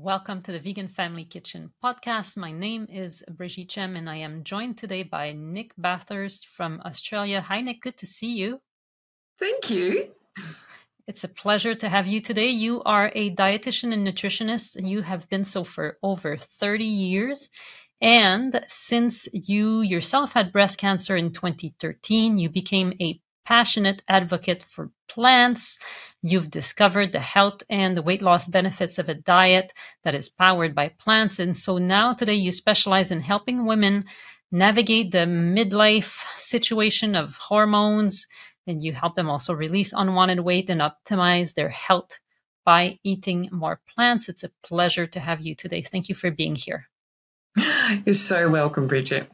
Welcome to the Vegan Family Kitchen podcast. My name is Brigitte Gemme and I am joined today by Nic Bathurst from Australia. Hi, Nic. Good to see you. Thank you. It's a pleasure to have you today. You are a dietitian and nutritionist, and you have been so for over 30 years. And since you yourself had breast cancer in 2013, you became a passionate advocate for plants. You've discovered the health and the weight loss benefits of a diet that is powered by plants. And so now today you specialize in helping women navigate the midlife situation of hormones. And you help them also release unwanted weight and optimize their health by eating more plants. It's a pleasure to have you today. Thank you for being here. You're so welcome, Bridget.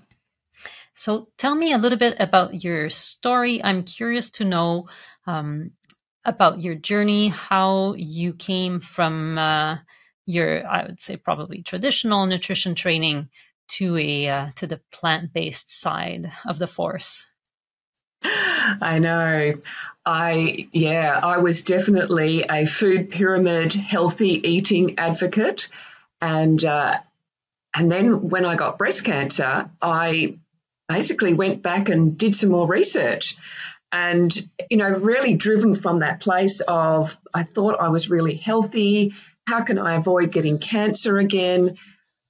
So tell me a little bit about your story. I'm curious to know um, about your journey, how you came from uh, your, I would say, probably traditional nutrition training to a uh, to the plant based side of the force. I know. I yeah, I was definitely a food pyramid, healthy eating advocate, and uh, and then when I got breast cancer, I basically went back and did some more research. And, you know, really driven from that place of I thought I was really healthy. How can I avoid getting cancer again?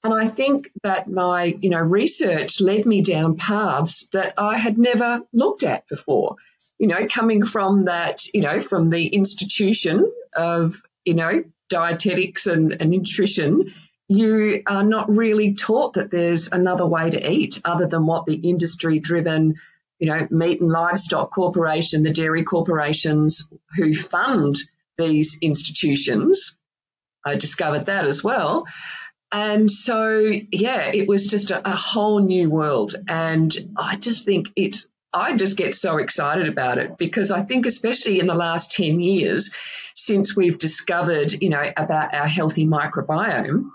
And I think that my, you know, research led me down paths that I had never looked at before. You know, coming from that, you know, from the institution of, you know, dietetics and, and nutrition you are not really taught that there's another way to eat other than what the industry driven, you know, meat and livestock corporation, the dairy corporations who fund these institutions. I discovered that as well. And so, yeah, it was just a, a whole new world. And I just think it's, I just get so excited about it because I think, especially in the last 10 years, since we've discovered, you know, about our healthy microbiome,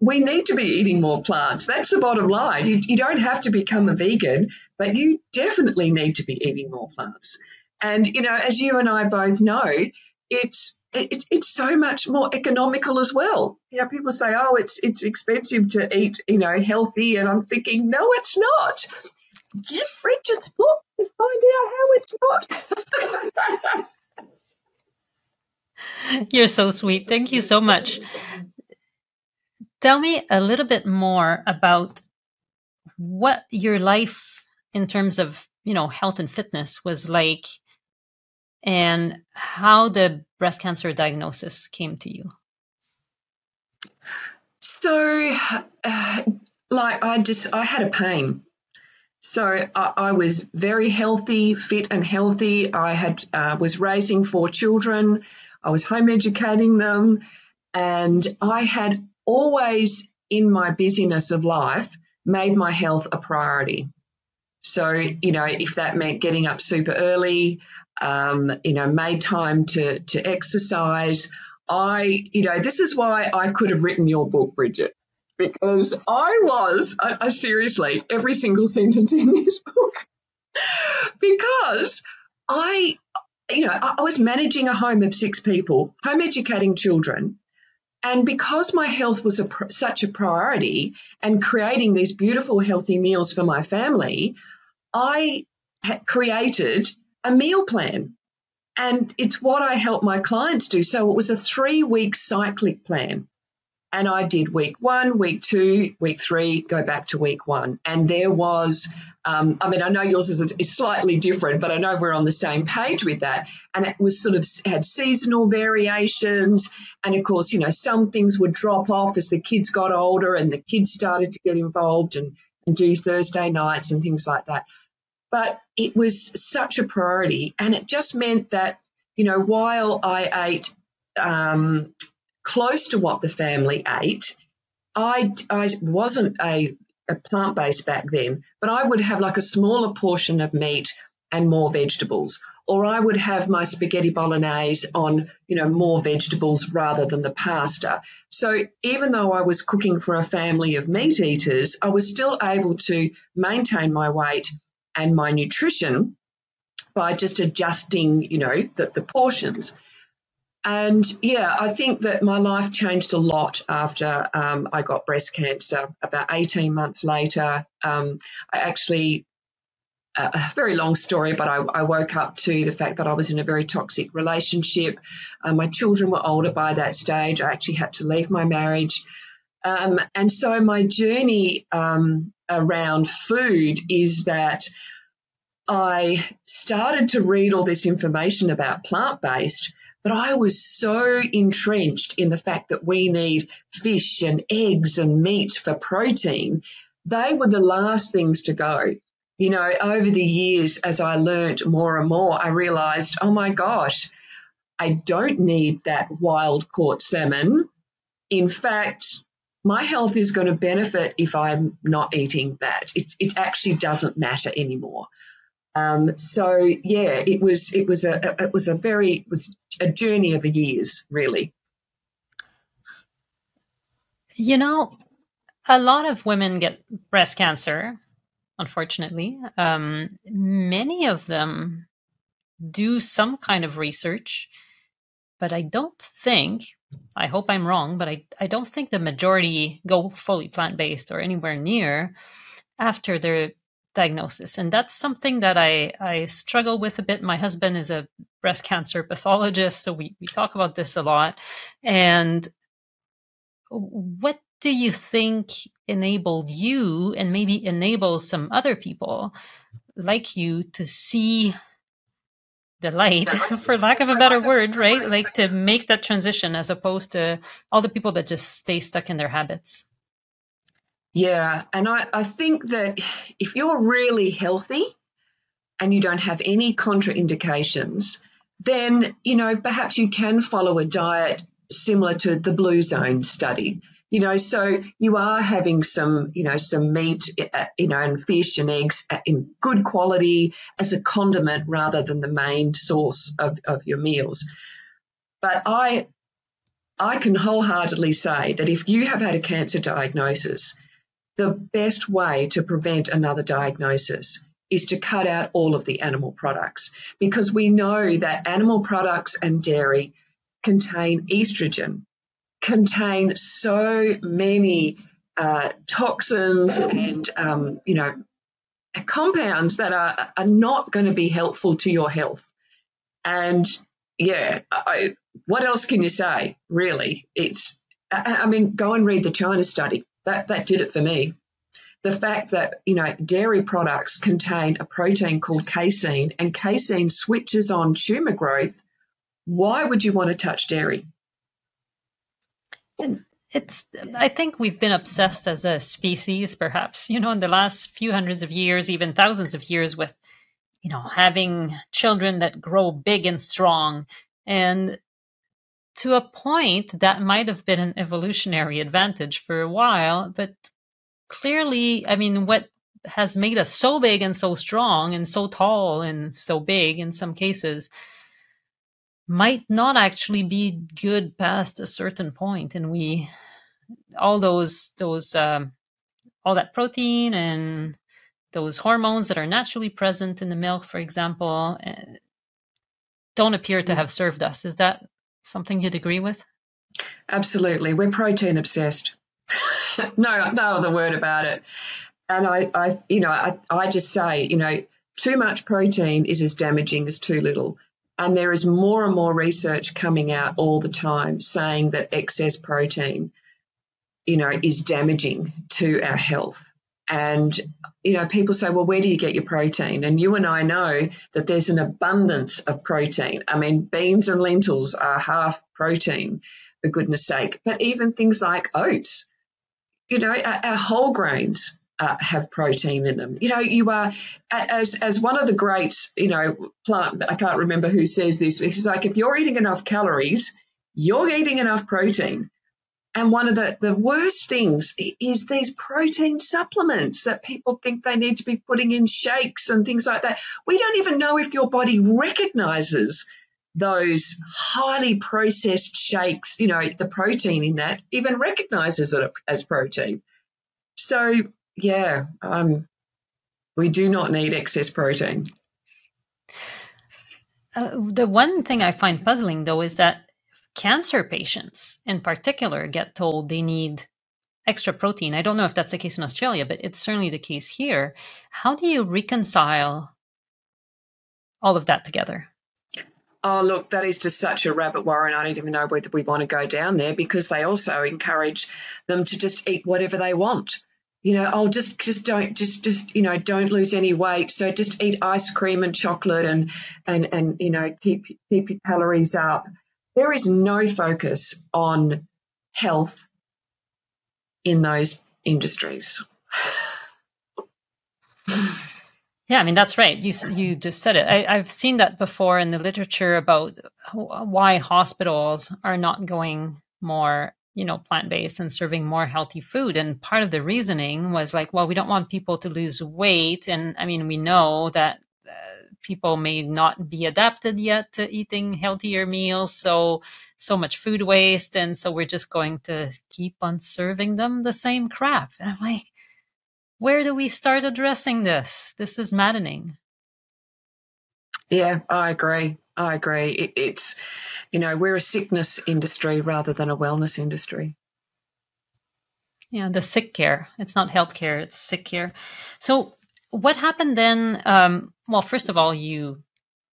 we need to be eating more plants. That's the bottom line. You, you, don't have to become a vegan, but you definitely need to be eating more plants. And, you know, as you and I both know, it's it, it's so much more economical as well. You know, people say, "Oh, it's it's expensive to eat, you know, healthy," and I'm thinking, no, it's not. Get Bridget's book and find out how it's not. You're so sweet. Thank you so much. Tell me a little bit more about what your life in terms of, you know, health and fitness was like and how the breast cancer diagnosis came to you. So, uh, like, I just, I had a pain. So I, I, was very healthy, fit and healthy. I had uh, was raising four children. I was home educating them, and I had always in my busyness of life made my health a priority. So, you know, if that meant getting up super early, um, you know, made time to, to exercise, I, you know, this is why I could have written your book, Bridget, because I was, I, I seriously, every single sentence in this book, because I, you know, I, I was managing a home of six people, home educating children, and because my health was a, such a priority and creating these beautiful, healthy meals for my family, I created a meal plan. And it's what I help my clients do. So it was a three week cyclic plan. And I did week one, week two, week three, go back to week one. And there was, um, I mean, I know yours is, is, slightly different, but I know we're on the same page with that. And it was sort of had seasonal variations. And of course, you know, some things would drop off as the kids got older and the kids started to get involved and, and do Thursday nights and things like that. But it was such a priority. And it just meant that, you know, while I ate, um, close to what the family ate. I, I wasn't a, a plant based back then, but I would have like a smaller portion of meat and more vegetables. Or I would have my spaghetti bolognese on, you know, more vegetables rather than the pasta. So even though I was cooking for a family of meat eaters, I was still able to maintain my weight and my nutrition by just adjusting, you know, the, the portions. And yeah, I think that my life changed a lot after um, I got breast cancer. About 18 months later, um, I actually, uh, a very long story, but I, I, woke up to the fact that I was in a very toxic relationship. Uh, my children were older by that stage. I actually had to leave my marriage. Um, and so my journey um, around food is that I started to read all this information about plant based but I was so entrenched in the fact that we need fish and eggs and meat for protein. They were the last things to go. You know, over the years, as I learned more and more, I realized, oh my gosh, I don't need that wild caught salmon. In fact, my health is going to benefit if I'm not eating that. It, it actually doesn't matter anymore. Um, so yeah, it was it was a it was a very was a journey of years, really. You know, a lot of women get breast cancer, unfortunately. Um, many of them do some kind of research, but I don't think, I hope I'm wrong, but I, I don't think the majority go fully plant based or anywhere near after their diagnosis. And that's something that I, I struggle with a bit. My husband is a breast cancer pathologist, so we, we talk about this a lot. And what do you think enabled you and maybe enables some other people like you to see the light, for lack of a better word, right? Like to make that transition as opposed to all the people that just stay stuck in their habits? Yeah, and I, I think that if you're really healthy and you don't have any contraindications, then, you know, perhaps you can follow a diet similar to the Blue Zone study. You know, so you are having some, you know, some meat, uh, you know, and fish and eggs in good quality as a condiment rather than the main source of, of your meals. But I, I can wholeheartedly say that if you have had a cancer diagnosis, the best way to prevent another diagnosis is to cut out all of the animal products because we know that animal products and dairy contain estrogen, contain so many uh, toxins and um, you know compounds that are, are not going to be helpful to your health. And yeah, I, what else can you say? Really, it's I, I mean, go and read the China study that, that did it for me. The fact that, you know, dairy products contain a protein called casein and casein switches on tumor growth. Why would you want to touch dairy? It's, I think we've been obsessed as a species, perhaps, you know, in the last few hundreds of years, even thousands of years, with, you know, having children that grow big and strong. And to a point that might have been an evolutionary advantage for a while, but clearly, I mean, what has made us so big and so strong and so tall and so big in some cases might not actually be good past a certain point and we all those those um, all that protein and those hormones that are naturally present in the milk for example uh, don't appear to mm. have served us is that something you'd agree with? Absolutely. We're protein obsessed. no, no other word about it. And I, I you know, I, I just say, you know, too much protein is as damaging as too little. And there is more and more research coming out all the time saying that excess protein, you know, is damaging to our health. And, you know, people say, well, where do you get your protein? And you and I know that there's an abundance of protein. I mean, beans and lentils are half protein, for goodness sake. But even things like oats, you know, our, our whole grains uh, have protein in them. You know, you are as as one of the great, you know, plant. I can't remember who says this. It's like if you're eating enough calories, you're eating enough protein. And one of the, the worst things is these protein supplements that people think they need to be putting in shakes and things like that. We don't even know if your body recognizes those highly processed shakes, you know, the protein in that even recognizes it as protein. So, yeah, um, we do not need excess protein. Uh, the one thing I find puzzling, though, is that cancer patients in particular get told they need extra protein. I don't know if that's the case in Australia, but it's certainly the case here. How do you reconcile all of that together? Oh, look, that is just such a rabbit warren. I don't even know whether we want to go down there because they also encourage them to just eat whatever they want. You know, oh, just just don't just just you know don't lose any weight. So just eat ice cream and chocolate and and and you know keep keep your calories up. There is no focus on health in those industries. Yeah, I mean that's right. You you just said it. I, have seen that before in the literature about why hospitals are not going more, you know, plant based and serving more healthy food. And part of the reasoning was like, well, we don't want people to lose weight, and I mean we know that uh, people may not be adapted yet to eating healthier meals, so so much food waste, and so we're just going to keep on serving them the same crap. And I'm like where do we start addressing this? This is maddening. Yeah, I agree. I agree. It, it's, you know, we're a sickness industry rather than a wellness industry. Yeah, the sick care. It's not healthcare, it's sick care. So, what happened then? Um, well, first of all, you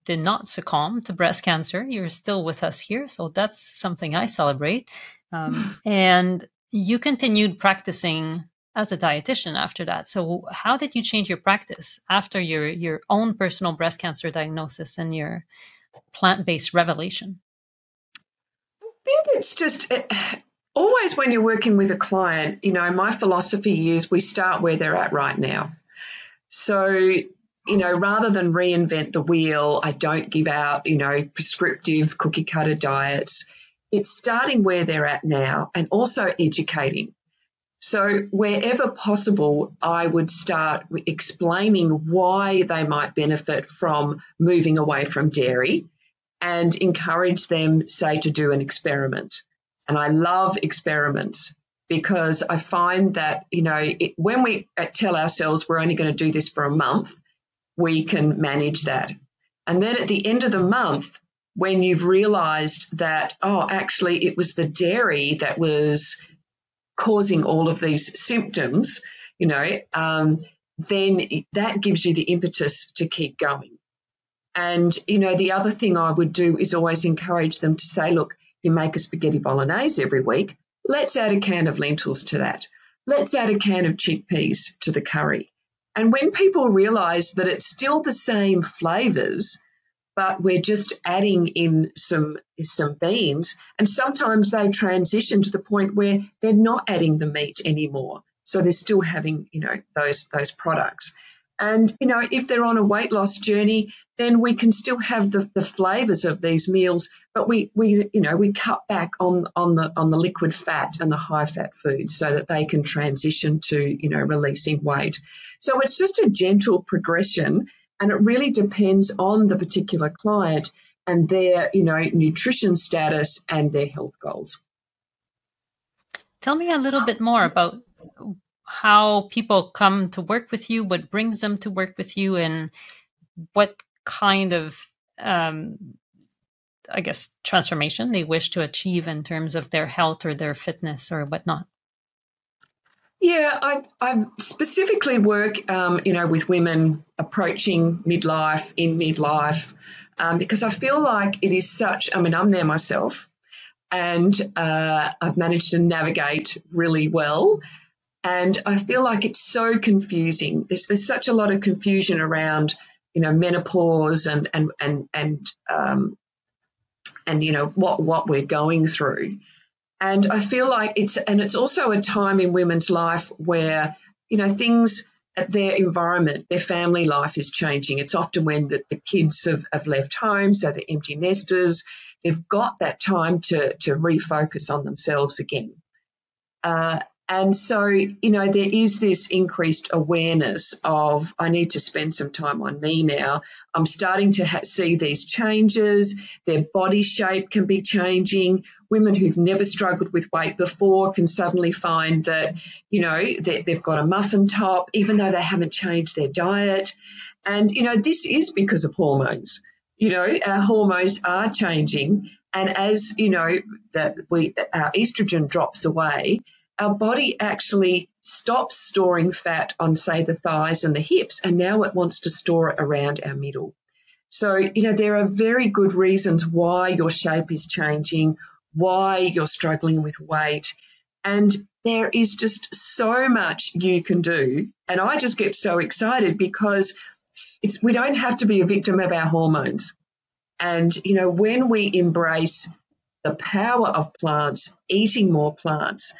did not succumb to breast cancer. You're still with us here. So, that's something I celebrate. Um, and you continued practicing as a dietitian after that. So how did you change your practice after your your own personal breast cancer diagnosis and your plant-based revelation? I think it's just it, always when you're working with a client, you know, my philosophy is we start where they're at right now. So, you know, rather than reinvent the wheel, I don't give out, you know, prescriptive cookie cutter diets. It's starting where they're at now and also educating. So, wherever possible, I would start explaining why they might benefit from moving away from dairy and encourage them, say, to do an experiment. And I love experiments because I find that, you know, it, when we tell ourselves we're only going to do this for a month, we can manage that. And then at the end of the month, when you've realized that, oh, actually, it was the dairy that was causing all of these symptoms, you know, um, then that gives you the impetus to keep going. And, you know, the other thing I would do is always encourage them to say, look, you make a spaghetti bolognese every week. Let's add a can of lentils to that. Let's add a can of chickpeas to the curry. And when people realize that it's still the same flavors, but we're just adding in some some beans and sometimes they transition to the point where they're not adding the meat anymore so they're still having you know those those products and you know if they're on a weight loss journey then we can still have the, the flavors of these meals but we we you know we cut back on on the on the liquid fat and the high fat foods so that they can transition to you know releasing weight so it's just a gentle progression and it really depends on the particular client and their, you know, nutrition status and their health goals. Tell me a little bit more about how people come to work with you, what brings them to work with you, and what kind of, um, I guess, transformation they wish to achieve in terms of their health or their fitness or whatnot. Yeah, I, I specifically work, um, you know, with women approaching midlife, in midlife, um, because I feel like it is such. I mean, I'm there myself, and uh, I've managed to navigate really well. And I feel like it's so confusing. There's there's such a lot of confusion around, you know, menopause and and and and um, and you know what what we're going through. And I feel like it's, and it's also a time in women's life where, you know, things their environment, their family life is changing. It's often when the, the kids have, have left home, so they're empty nesters. They've got that time to, to refocus on themselves again. Uh, and so, you know, there is this increased awareness of I need to spend some time on me now. I'm starting to ha- see these changes. Their body shape can be changing. Women who've never struggled with weight before can suddenly find that, you know, they've got a muffin top, even though they haven't changed their diet. And, you know, this is because of hormones. You know, our hormones are changing And as you know, that we our estrogen drops away, our body actually stops storing fat on, say, the thighs and the hips, and now it wants to store it around our middle. So, you know, there are very good reasons why your shape is changing, why you're struggling with weight. And there is just so much you can do. And I just get so excited because it's, we don't have to be a victim of our hormones. And, you know, when we embrace the power of plants, eating more plants,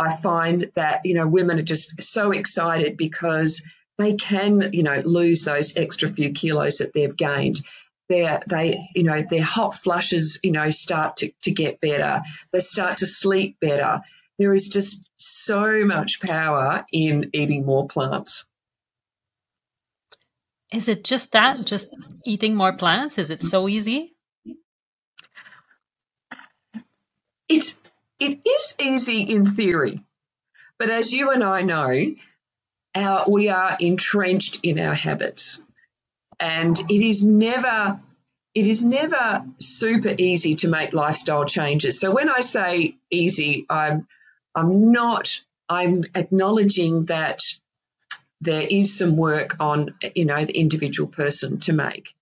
I find that, you know, women are just so excited because they can, you know, lose those extra few kilos that they've gained. Their, they, you know, their hot flushes, you know, start to, to get better. They start to sleep better. There is just so much power in eating more plants. Is it just that? Just eating more plants? Is it so easy? It's it is easy in theory, but as you and I know, our, we are entrenched in our habits, and it is never it is never super easy to make lifestyle changes. So when I say easy, I'm I'm not I'm acknowledging that there is some work on you know the individual person to make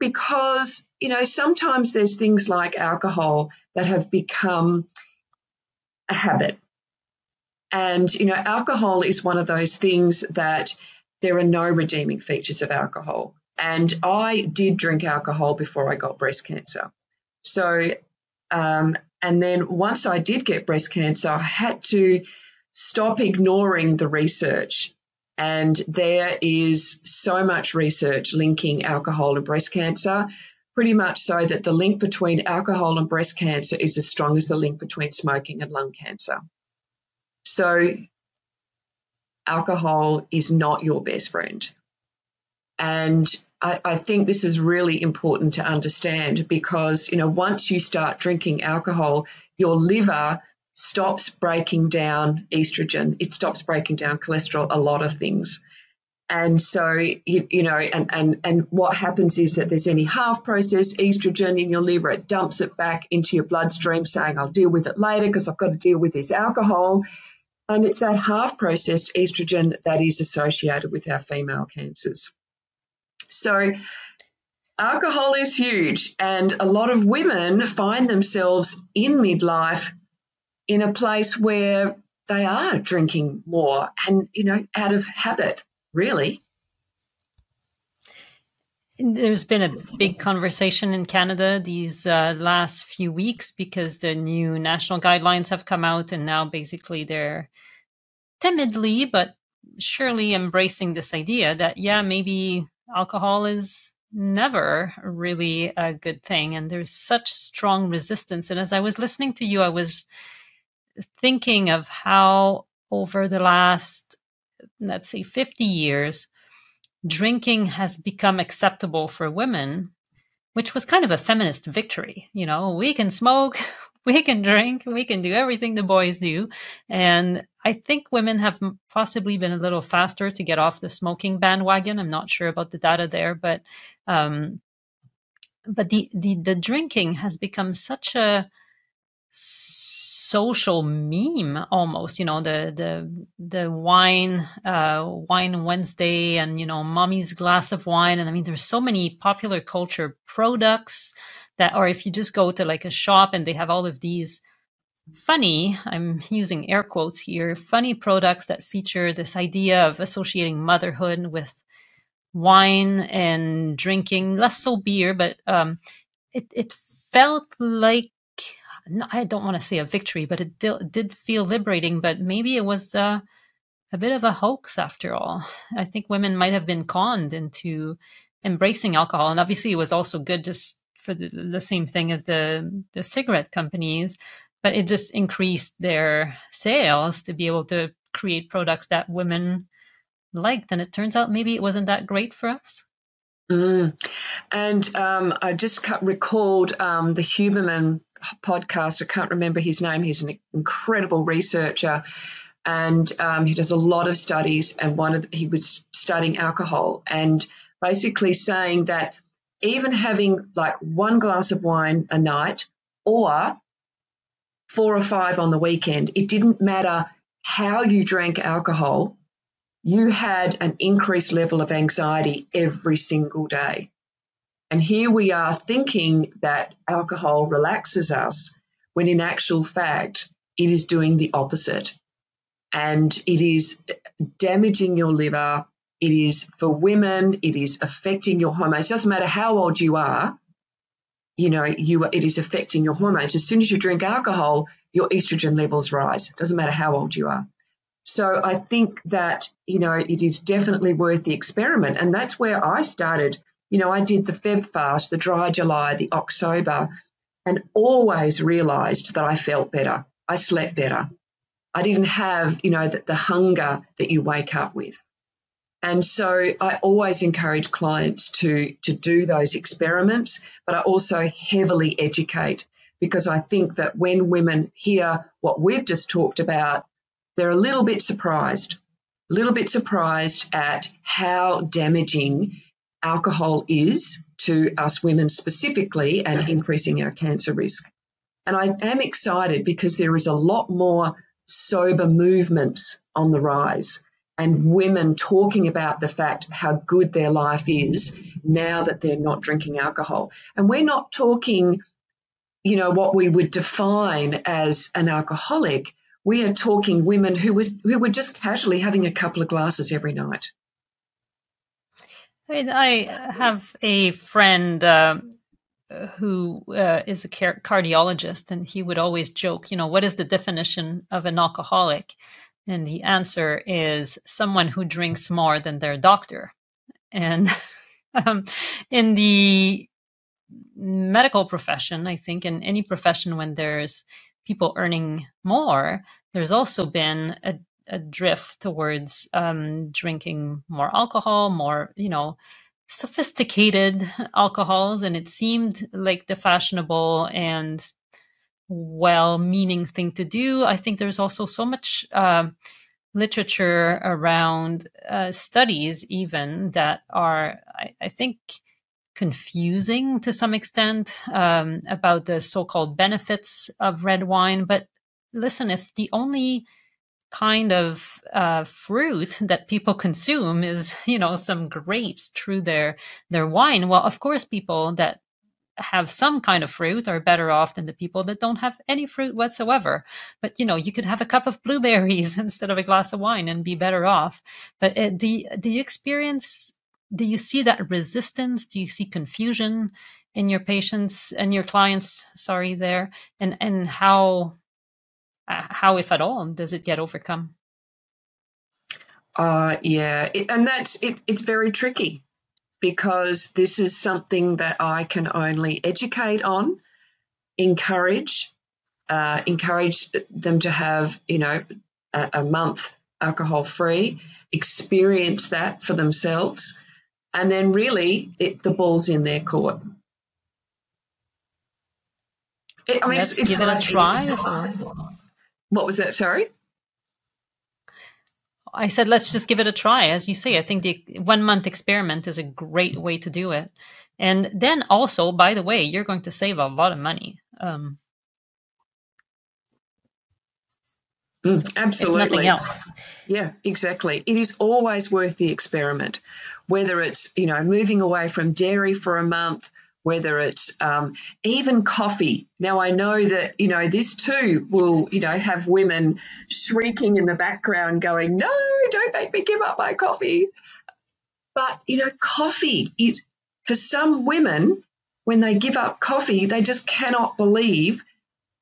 because you know sometimes there's things like alcohol that have become a habit. And, you know, alcohol is one of those things that there are no redeeming features of alcohol. And I did drink alcohol before I got breast cancer. So, um, and then once I did get breast cancer, I had to stop ignoring the research. And there is so much research linking alcohol and breast cancer pretty much so that the link between alcohol and breast cancer is as strong as the link between smoking and lung cancer. So, alcohol is not your best friend. And I, I, think this is really important to understand because, you know, once you start drinking alcohol, your liver stops breaking down estrogen, it stops breaking down cholesterol, a lot of things. And so, you, you, know, and, and, and what happens is that there's any half processed estrogen in your liver, it dumps it back into your bloodstream saying, I'll deal with it later because I've got to deal with this alcohol. And it's that half processed estrogen that is associated with our female cancers. So, alcohol is huge. And a lot of women find themselves in midlife in a place where they are drinking more and, you know, out of habit really. There's been a big conversation in Canada these uh, last few weeks because the new national guidelines have come out, and now basically they're timidly but surely embracing this idea that, yeah, maybe alcohol is never really a good thing. And there's such strong resistance. And as I was listening to you, I was thinking of how over the last let's say 50 years, drinking has become acceptable for women, which was kind of a feminist victory. You know, we can smoke, we can drink, we can do everything the boys do. And I think women have possibly been a little faster to get off the smoking bandwagon. I'm not sure about the data there, but um, but the, the the drinking has become such a social meme almost you know the the the wine uh wine wednesday and you know mommy's glass of wine. And i mean there's so many popular culture products that or if you just go to like a shop and they have all of these funny i'm using air quotes here funny products that feature this idea of associating motherhood with wine and drinking less so beer but um it it felt like I don't want to say a victory, but it did, feel liberating. But maybe it was uh, a bit of a hoax after all. I think women might have been conned into embracing alcohol, and obviously it was also good just for the, the same thing as the the cigarette companies, but it just increased their sales to be able to create products that women liked. And it turns out maybe it wasn't that great for us. Mm. And um, I just recalled um, the Huberman podcast. I can't remember his name. He's an incredible researcher, and um, he does a lot of studies. And one of the, he was studying alcohol and basically saying that even having like one glass of wine a night or four or five on the weekend. It didn't matter how you drank alcohol, you had an increased level of anxiety every single day. And here we are thinking that alcohol relaxes us when in actual fact it is doing the opposite. And it is damaging your liver. It is for women, it is affecting your hormones. It doesn't matter how old you are, you know, you it is affecting your hormones. As soon as you drink alcohol, your estrogen levels rise. It doesn't matter how old you are. So I think that, you know, it is definitely worth the experiment. And that's where I started. You know, I did the Feb fast, the dry July, the October, and always realized that I felt better. I slept better. I didn't have, you know, the, the hunger that you wake up with. And so I always encourage clients to, to do those experiments, but I also heavily educate because I think that when women hear what we've just talked about, they're a little bit surprised, a little bit surprised at how damaging alcohol is to us women specifically and increasing our cancer risk. And I am excited because there is a lot more sober movements on the rise and women talking about the fact how good their life is now that they're not drinking alcohol. And we're not talking, you know, what we would define as an alcoholic. We are talking women who was who were just casually having a couple of glasses every night. I have a friend uh, who uh, is a cardiologist, and he would always joke, you know, what is the definition of an alcoholic? And the answer is someone who drinks more than their doctor. And um, in the medical profession, I think, in any profession when there's people earning more, there's also been a, a drift towards um, drinking more alcohol, more, you know, sophisticated alcohols. And it seemed like the fashionable and well-meaning thing to do. I think there's also so much uh, literature around uh, studies, even that are, I, I, think, confusing to some extent um, about the so-called benefits of red wine. But listen, if the only kind of uh, fruit that people consume is you know some grapes through their their wine well of course people that have some kind of fruit are better off than the people that don't have any fruit whatsoever. But you know, you could have a cup of blueberries instead of a glass of wine and be better off. But uh, do do you experience? Do you see that resistance? Do you see confusion in your patients and your clients? Sorry, there, and and how how, if at all, does it get overcome? Uh, yeah, it, and that's it. It's very tricky because this is something that I can only educate on, encourage, uh, encourage them to have, you know, a, a month alcohol free, experience that for themselves, and then really it, the ball's in their court. It, I mean, Let's it's, it's give it a try. What was that? Sorry. I said, let's just give it a try. As you say, I think the one month experiment is a great way to do it. And then also, by the way, you're going to save a lot of money. Um, mm, absolutely. nothing else. Yeah, exactly. It is always worth the experiment, whether it's, you know, moving away from dairy for a month whether it's um, even coffee. Now, I know that, you know, this too will, you know, have women shrieking in the background going, no, don't make me give up my coffee. But, you know, coffee, it, for some women, when they give up coffee, they just cannot believe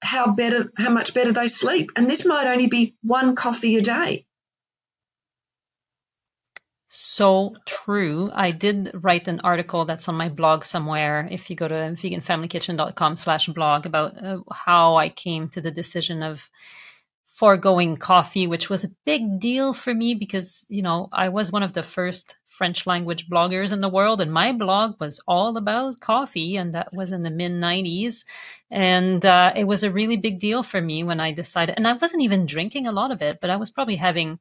how better, how much better they sleep. And this might only be one coffee a day. So true. I did write an article that's on my blog somewhere. If you go to veganfamilykitchen.com slash blog about uh, how I came to the decision of foregoing coffee, which was a big deal for me because, you know, I was one of the first French language bloggers in the world and my blog was all about coffee and that was in the mid 90s. And uh, it was a really big deal for me when I decided, and I wasn't even drinking a lot of it, but I was probably having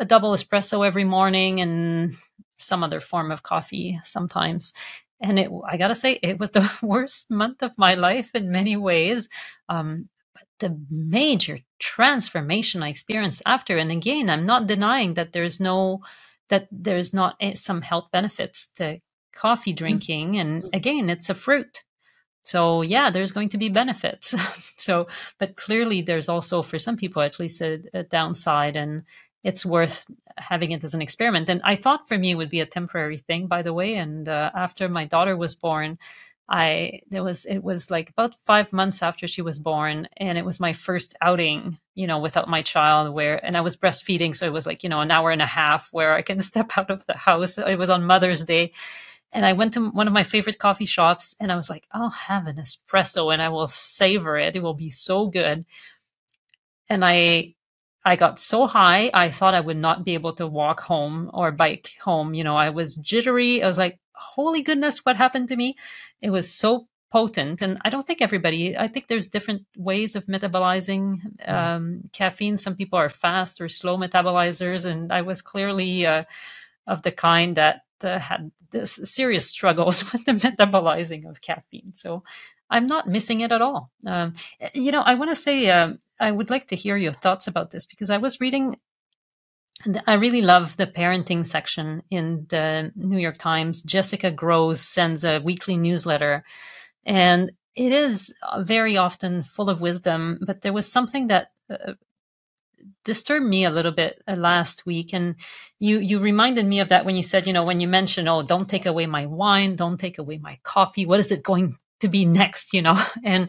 a double espresso every morning and some other form of coffee sometimes. and it i gotta say it was the worst month of my life in many ways. Um, but the major transformation i experienced after and again i'm not denying that there's no that there's not some health benefits to coffee mm. drinking. And again it's a fruit. So yeah there's going to be benefits. So but clearly there's also for some people at least a, a downside and it's worth having it as an experiment. And I thought for me it would be a temporary thing, by the way. And uh, after my daughter was born, I there was it was like about five months after she was born, and it was my first outing, you know, without my child. Where and I was breastfeeding, so it was like you know an hour and a half where I can step out of the house. It was on Mother's Day, and I went to one of my favorite coffee shops, and I was like, I'll have an espresso, and I will savor it. It will be so good. And I I got so high, I thought I would not be able to walk home or bike home. You know, I was jittery. I was like, holy goodness, what happened to me? It was so potent. And I don't think everybody, I think there's different ways of metabolizing mm. um, caffeine. Some people are fast or slow metabolizers. And I was clearly uh, of the kind that uh, had this serious struggles with the metabolizing of caffeine. So I'm not missing it at all. Um, you know, I want to say, um, I would like to hear your thoughts about this because I was reading. I really love the parenting section in the New York Times. Jessica Grose sends a weekly newsletter, and it is very often full of wisdom. But there was something that uh, disturbed me a little bit uh, last week and you you reminded me of that when you said you know when you mentioned oh don't take away my wine don't take away my coffee what is it going to be next you know and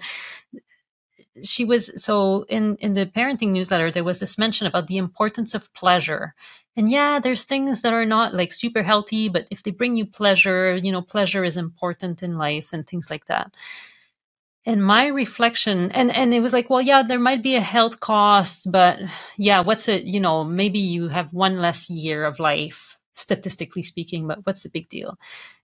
she was so in in the parenting newsletter there was this mention about the importance of pleasure. And yeah there's things that are not like super healthy but if they bring you pleasure you know pleasure is important in life and things like that. And my reflection and and it was like well yeah there might be a health cost but yeah what's it you know maybe you have one less year of life statistically speaking but what's the big deal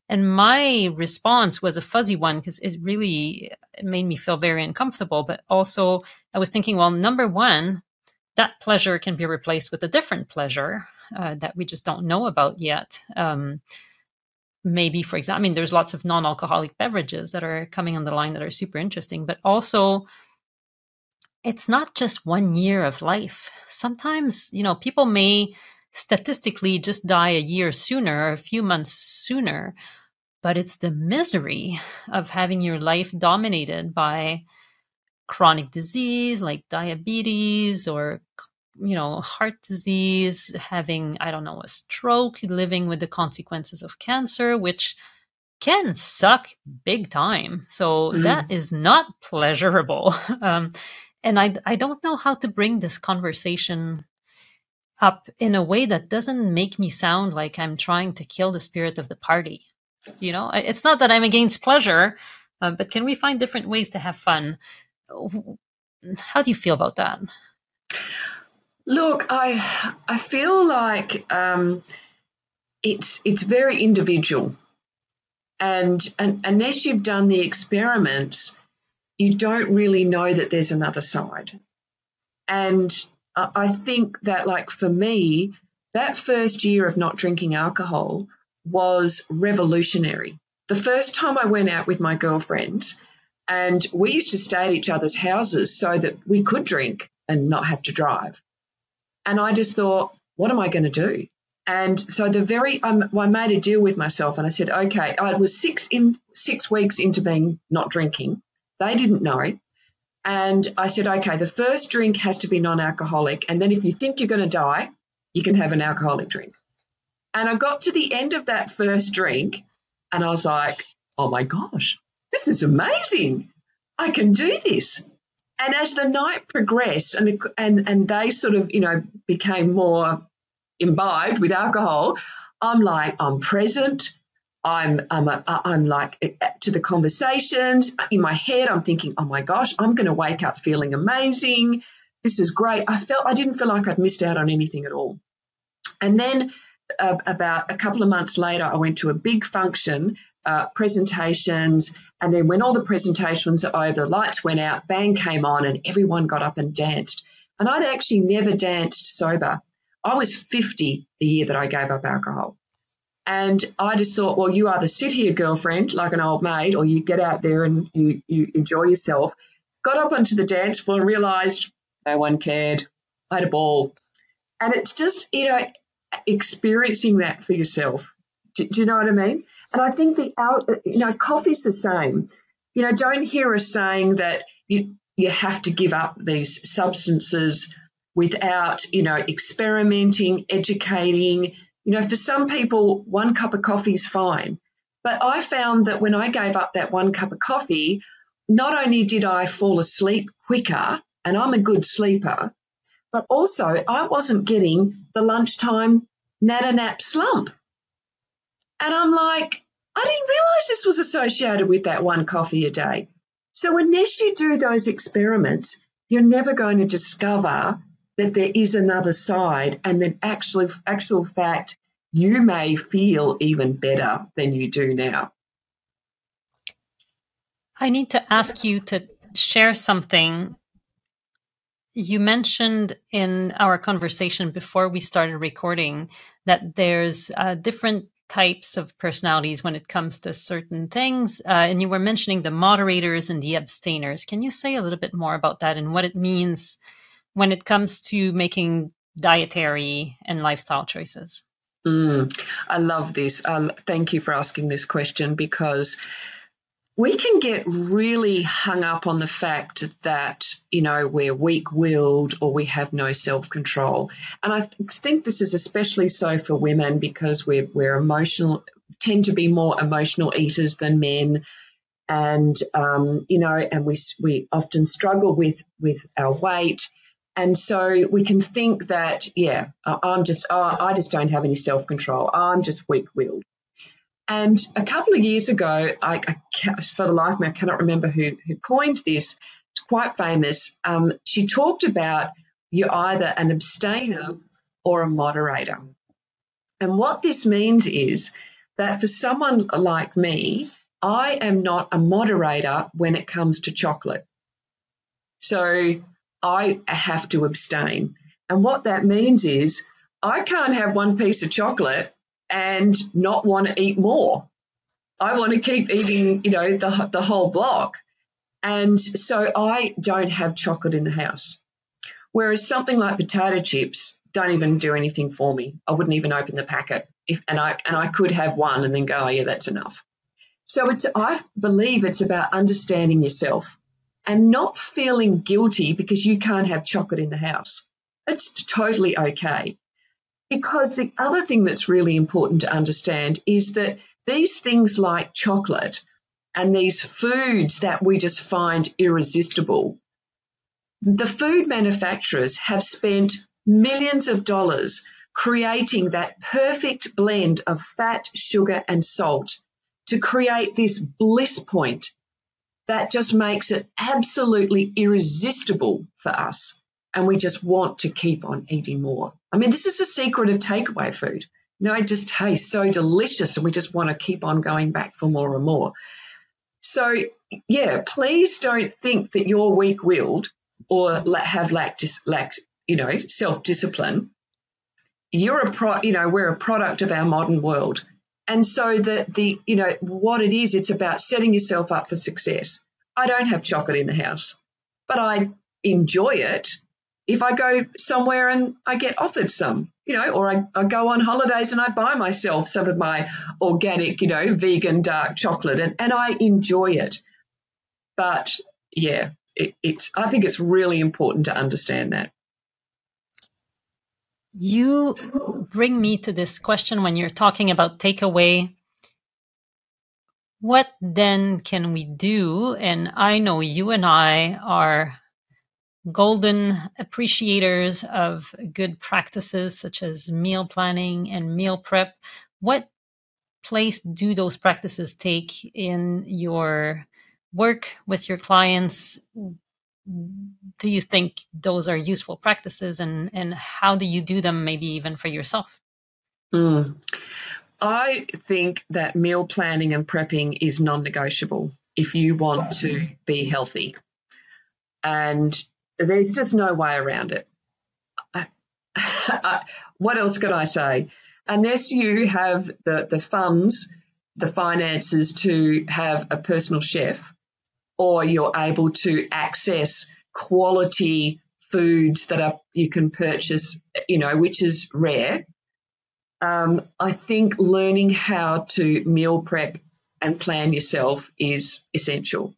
and my response was a fuzzy one because it really made me feel very uncomfortable. But also, I was thinking, well, number one, that pleasure can be replaced with a different pleasure uh, that we just don't know about yet. Um, maybe, for example, I mean, there's lots of non alcoholic beverages that are coming on the line that are super interesting, but also, it's not just one year of life. Sometimes, you know, people may statistically just die a year sooner, or a few months sooner, but it's the misery of having your life dominated by chronic disease like diabetes or you know heart disease having i don't know a stroke living with the consequences of cancer which can suck big time so mm. that is not pleasurable um, and I, I don't know how to bring this conversation up in a way that doesn't make me sound like i'm trying to kill the spirit of the party you know, it's not that I'm against pleasure, uh, but can we find different ways to have fun? How do you feel about that? Look, I I feel like um, it's it's very individual, and, and unless you've done the experiments, you don't really know that there's another side. And I think that, like for me, that first year of not drinking alcohol was revolutionary. The first time I went out with my girlfriend, and we used to stay at each other's houses so that we could drink and not have to drive. And I just thought, what am I going to do? And so the very, um, I made a deal with myself and I said, okay, I was six in six weeks into being not drinking. They didn't know. And I said, okay, the first drink has to be non-alcoholic. And then if you think you're going to die, you can have an alcoholic drink. And I got to the end of that first drink and I was like, oh my gosh, this is amazing. I can do this. And as the night progressed and, and, and they sort of, you know, became more imbibed with alcohol, I'm like, I'm present. I'm, I'm, a, I'm like to the conversations in my head. I'm thinking, oh my gosh, I'm going to wake up feeling amazing. This is great. I felt, I didn't feel like I'd missed out on anything at all. And then uh, about a couple of months later, I went to a big function, uh, presentations, and then when all the presentations were over, the lights went out, bang came on, and everyone got up and danced. And I'd actually never danced sober. I was 50 the year that I gave up alcohol. And I just thought, well, you either sit here, girlfriend, like an old maid, or you get out there and you, you enjoy yourself. Got up onto the dance floor and realized no one cared. I had a ball. And it's just, you know, experiencing that for yourself. Do, do you know what I mean? And I think the, you know, coffee's the same. You know, don't hear us saying that you, you have to give up these substances without, you know, experimenting, educating. You know, for some people, one cup of coffee is fine. But I found that when I gave up that one cup of coffee, not only did I fall asleep quicker, and I'm a good sleeper, but also I wasn't getting the lunchtime natter nap slump. And I'm like, I didn't realize this was associated with that one coffee a day. So unless you do those experiments, you're never going to discover that there is another side and that actually actual fact you may feel even better than you do now. I need to ask you to share something. You mentioned in our conversation before we started recording that there's uh, different types of personalities when it comes to certain things. Uh, and you were mentioning the moderators and the abstainers. Can you say a little bit more about that and what it means when it comes to making dietary and lifestyle choices? Mm, I love this. Uh, thank you for asking this question because we can get really hung up on the fact that, you know, we're weak willed or we have no self control. And I think this is especially so for women because we're, we're emotional, tend to be more emotional eaters than men. And, um, you know, and we, we often struggle with, with our weight and so we can think that, yeah, I'm just, oh, I just don't have any self control. I'm just weak willed. And a couple of years ago, I, I, for the life of me, I cannot remember who, who coined this. It's quite famous. Um, she talked about you're either an abstainer or a moderator. And what this means is that for someone like me, I am not a moderator when it comes to chocolate. So I have to abstain. And what that means is I can't have one piece of chocolate and not want to eat more. I want to keep eating, you know, the, the whole block. And so I don't have chocolate in the house. Whereas something like potato chips don't even do anything for me. I wouldn't even open the packet. If, and I and I could have one and then go, oh yeah, that's enough. So it's I believe it's about understanding yourself and not feeling guilty because you can't have chocolate in the house. It's totally okay. Because the other thing that's really important to understand is that these things like chocolate and these foods that we just find irresistible, the food manufacturers have spent millions of dollars creating that perfect blend of fat, sugar, and salt to create this bliss point that just makes it absolutely irresistible for us. And we just want to keep on eating more. I mean, this is the secret of takeaway food. You know, it just tastes so delicious and we just want to keep on going back for more and more. So, yeah, please don't think that you're weak willed or have lack, lack, you know, self discipline. You're a pro, you know, we're a product of our modern world. And so that the, you know, what it is, it's about setting yourself up for success. I don't have chocolate in the house, but I enjoy it if I go somewhere and I get offered some, you know, or I, I, go on holidays and I buy myself some of my organic, you know, vegan dark chocolate and, and I enjoy it. But yeah, it, it's, I think it's really important to understand that. You bring me to this question when you're talking about takeaway. What then can we do? And I know you and I are golden appreciators of good practices such as meal planning and meal prep. What place do those practices take in your work with your clients? Do you think those are useful practices and, and how do you do them, maybe even for yourself? Mm. I think that meal planning and prepping is non negotiable if you want to be healthy. And there's just no way around it. what else could I say? unless you have the, the funds, the finances to have a personal chef, or you're able to access quality foods that are you can purchase, you know, which is rare. Um, I think learning how to meal prep and plan yourself is essential.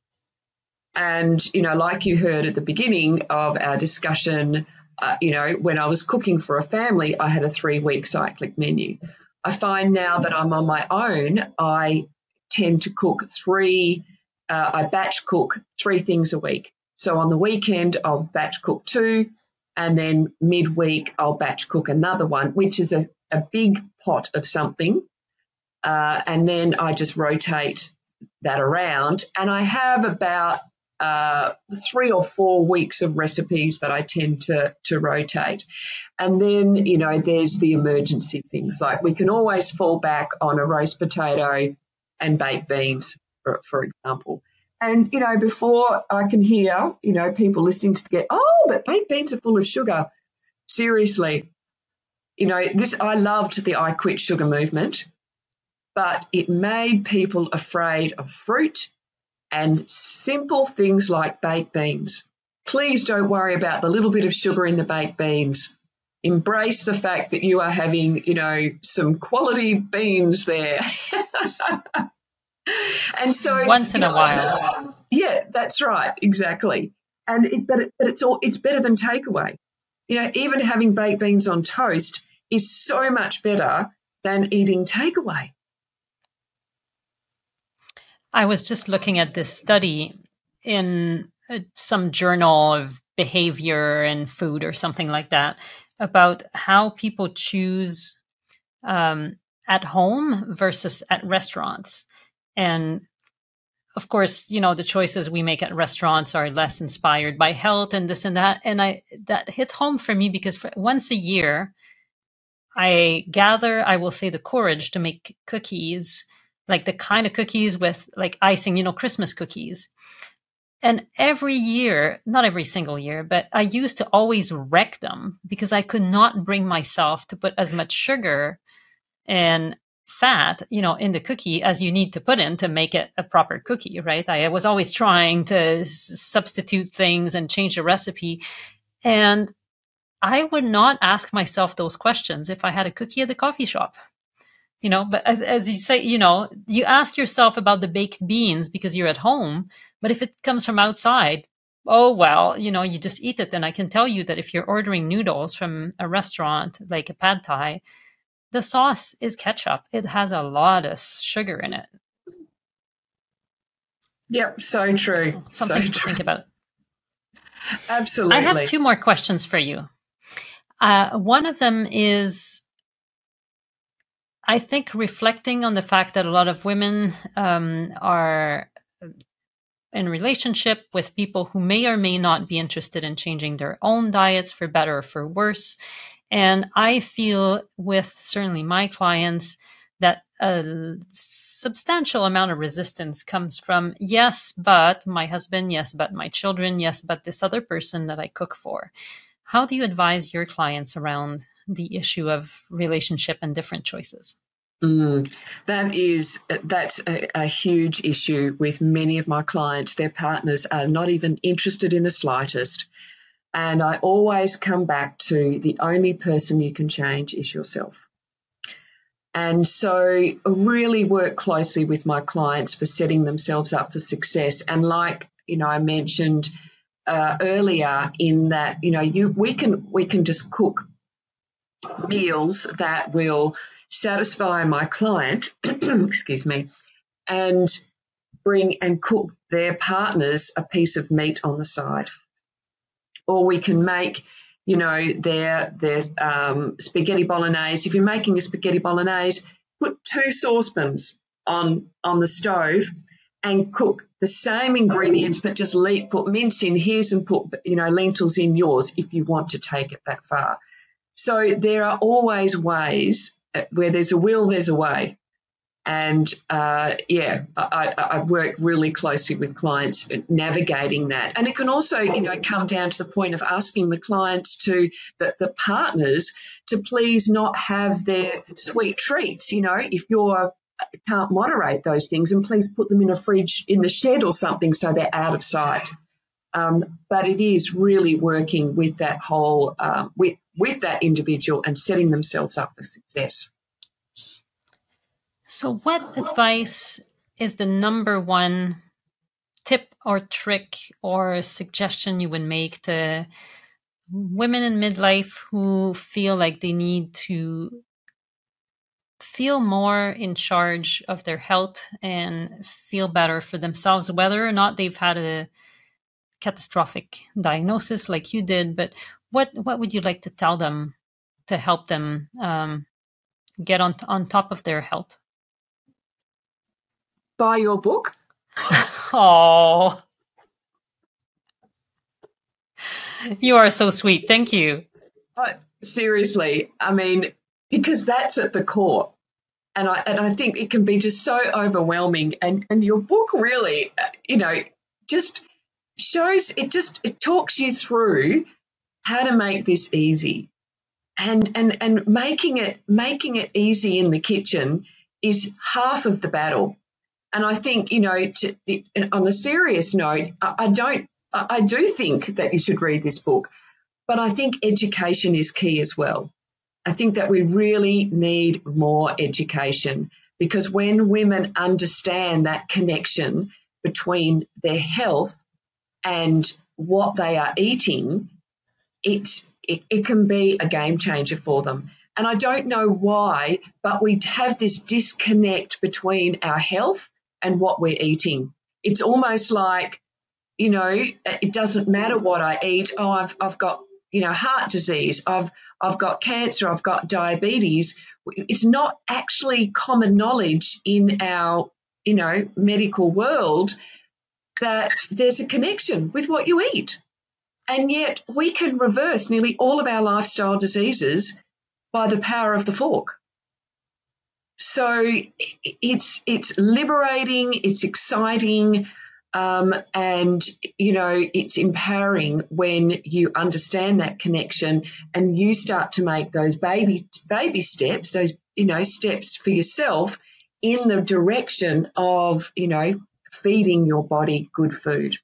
And, you know, like you heard at the beginning of our discussion, uh, you know, when I was cooking for a family, I had a three week cyclic menu. I find now that I'm on my own, I tend to cook three, uh, I batch cook three things a week. So on the weekend, I'll batch cook two, and then midweek, I'll batch cook another one, which is a, a big pot of something. Uh, and then I just rotate that around. And I have about uh, three or four weeks of recipes that I tend to, to rotate. And then, you know, there's the emergency things like we can always fall back on a roast potato and baked beans, for, for example. And, you know, before I can hear, you know, people listening to get, oh, but baked beans are full of sugar. Seriously, you know, this, I loved the I Quit Sugar movement, but it made people afraid of fruit and simple things like baked beans. Please don't worry about the little bit of sugar in the baked beans. Embrace the fact that you are having, you know, some quality beans there. and so once in a while. Yeah, that's right, exactly. And it, but it, but it's all it's better than takeaway. You know, even having baked beans on toast is so much better than eating takeaway. I was just looking at this study in uh, some journal of behavior and food or something like that about how people choose um, at home versus at restaurants. And of course, you know, the choices we make at restaurants are less inspired by health and this and that. And I that hit home for me because for, once a year, I gather, I will say, the courage to make cookies like the kind of cookies with like icing, you know, Christmas cookies. And every year, not every single year, but I used to always wreck them because I could not bring myself to put as much sugar and fat, you know, in the cookie as you need to put in to make it a proper cookie, right? I was always trying to substitute things and change the recipe. And I would not ask myself those questions if I had a cookie at the coffee shop you know but as, as, you say you know you ask yourself about the baked beans because you're at home but if it comes from outside oh well you know you just eat it and i can tell you that if you're ordering noodles from a restaurant like a pad thai the sauce is ketchup. It has a lot of sugar in it. Yep so true. Something so to true. think about. Absolutely i have two more questions for you. Uh, one of them is I think reflecting on the fact that a lot of women um, are in relationship with people who may or may not be interested in changing their own diets for better or for worse. And I feel with certainly my clients that a substantial amount of resistance comes from yes, but my husband, yes, but my children, yes, but this other person that I cook for. How do you advise your clients around the issue of relationship and different choices. Mm, that is that's a, a, huge issue with many of my clients. Their partners are not even interested in the slightest, and I always come back to the only person you can change is yourself. And so, really work closely with my clients for setting themselves up for success. And like you know, I mentioned uh, earlier, in that you know, you we can we can just cook meals that will satisfy my client, excuse me, and bring and cook their partners a piece of meat on the side. Or we can make, you know, their their um, spaghetti bolognese. If you're making a spaghetti bolognese, put two saucepans on on the stove and cook the same ingredients, but just put mince in his and put you know lentils in yours if you want to take it that far. So there are always ways uh, where there's a will, there's a way. And uh, yeah, I, I, work really closely with clients navigating that. And it can also, you know, come down to the point of asking the clients to, the, the partners, to please not have their sweet treats. You know, if you're can't moderate those things, and please put them in a fridge in the shed or something so they're out of sight. Um, but it is really working with that whole um, with with that individual and setting themselves up for success. So, what advice is the number one tip or trick or suggestion you would make to women in midlife who feel like they need to feel more in charge of their health and feel better for themselves, whether or not they've had a catastrophic diagnosis like you did? But what what would you like to tell them to help them um, get on on top of their health? Buy your book. oh. You are so sweet. Thank you. Uh, seriously, I mean, because that's at the core. And I, and I think it can be just so overwhelming. And, and your book really, uh, you know, just shows, it just, it talks you through how to make this easy. And, and, and making it, making it easy in the kitchen is half of the battle. And I think, you know, to, on a serious note, I don't, I do think that you should read this book, but I think education is key as well. I think that we really need more education because when women understand that connection between their health and what they are eating, it, it, it can be a game changer for them. And I don't know why, but we have this disconnect between our health and what we're eating. It's almost like, you know, it doesn't matter what I eat. Oh, I've, I've got, you know, heart disease. I've, I've got cancer. I've got diabetes. It's not actually common knowledge in our, you know, medical world that there's a connection with what you eat. And yet we can reverse nearly all of our lifestyle diseases by the power of the fork. So it's it's liberating, it's exciting, um, and you know it's empowering when you understand that connection and you start to make those baby baby steps, those you know steps for yourself in the direction of you know feeding your body good food.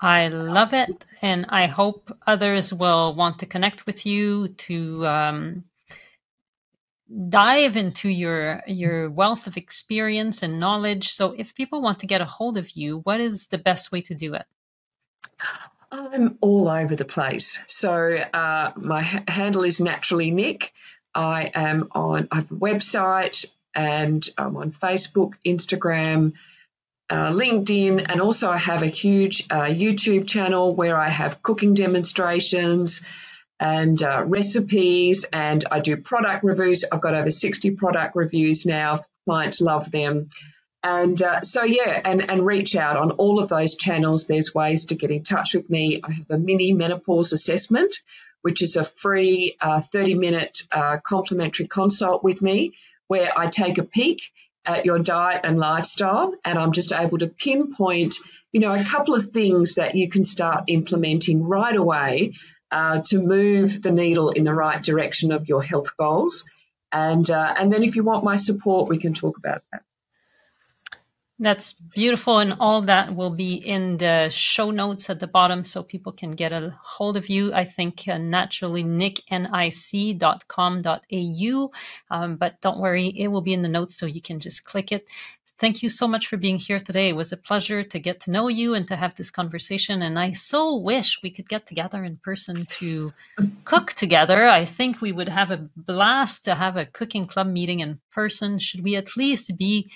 I love it, and I hope others will want to connect with you to um, dive into your your wealth of experience and knowledge. So if people want to get a hold of you, what is the best way to do it? I'm all over the place. So uh, my ha- handle is naturally Nic. I am on I have a website and I'm on Facebook, Instagram, uh, LinkedIn, and also I have a huge uh, YouTube channel where I have cooking demonstrations and uh, recipes, and I do product reviews. I've got over 60 product reviews now. Clients love them. And uh, so, yeah, and, and reach out on all of those channels. There's ways to get in touch with me. I have a mini menopause assessment, which is a free uh, 30 minute uh, complimentary consult with me where I take a peek at your diet and lifestyle and I'm just able to pinpoint, you know, a couple of things that you can start implementing right away uh, to move the needle in the right direction of your health goals. And uh, and then if you want my support, we can talk about that. That's beautiful, and all that will be in the show notes at the bottom so people can get a hold of you. I think uh, naturally nicknic.com.au, um, but don't worry, it will be in the notes so you can just click it. Thank you so much for being here today. It was a pleasure to get to know you and to have this conversation. And I so wish we could get together in person to cook together. I think we would have a blast to have a cooking club meeting in person. Should we at least be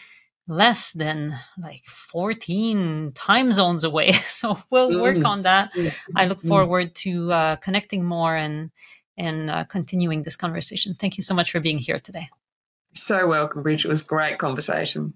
less than like 14 time zones away? So we'll work mm. on that. I look mm. forward to uh, connecting more and and uh, continuing this conversation. Thank you so much for being here today. So welcome, Brigitte. It was a great conversation.